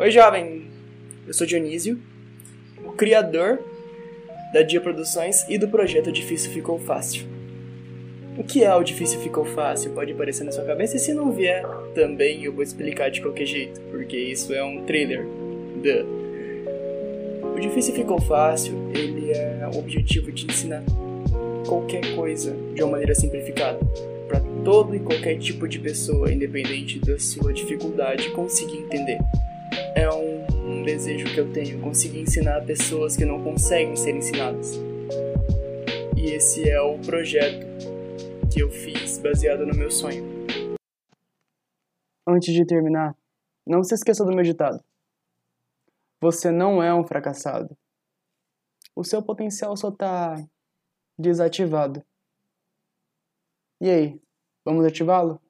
Oi, jovem! Eu sou Dionísio, o criador da Dia Produções e do projeto Difícil Ficou Fácil. O que é o Difícil Ficou Fácil pode aparecer na sua cabeça e se não vier, também eu vou explicar de qualquer jeito, porque isso é um trailer. Duh. O Difícil Ficou Fácil, ele é o objetivo de ensinar qualquer coisa de uma maneira simplificada para todo e qualquer tipo de pessoa, independente da sua dificuldade, conseguir entender é um, um desejo que eu tenho, conseguir ensinar pessoas que não conseguem ser ensinadas. E esse é o projeto que eu fiz baseado no meu sonho. Antes de terminar, não se esqueça do meu ditado. Você não é um fracassado. O seu potencial só está desativado. E aí, vamos ativá-lo?